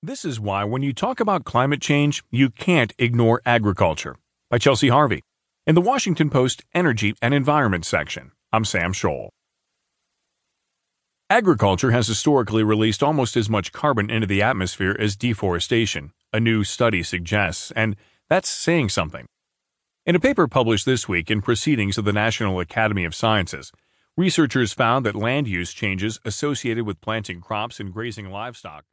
This is why, when you talk about climate change, you can't ignore agriculture. By Chelsea Harvey. In the Washington Post Energy and Environment section, I'm Sam Scholl. Agriculture has historically released almost as much carbon into the atmosphere as deforestation, a new study suggests, and that's saying something. In a paper published this week in Proceedings of the National Academy of Sciences, researchers found that land use changes associated with planting crops and grazing livestock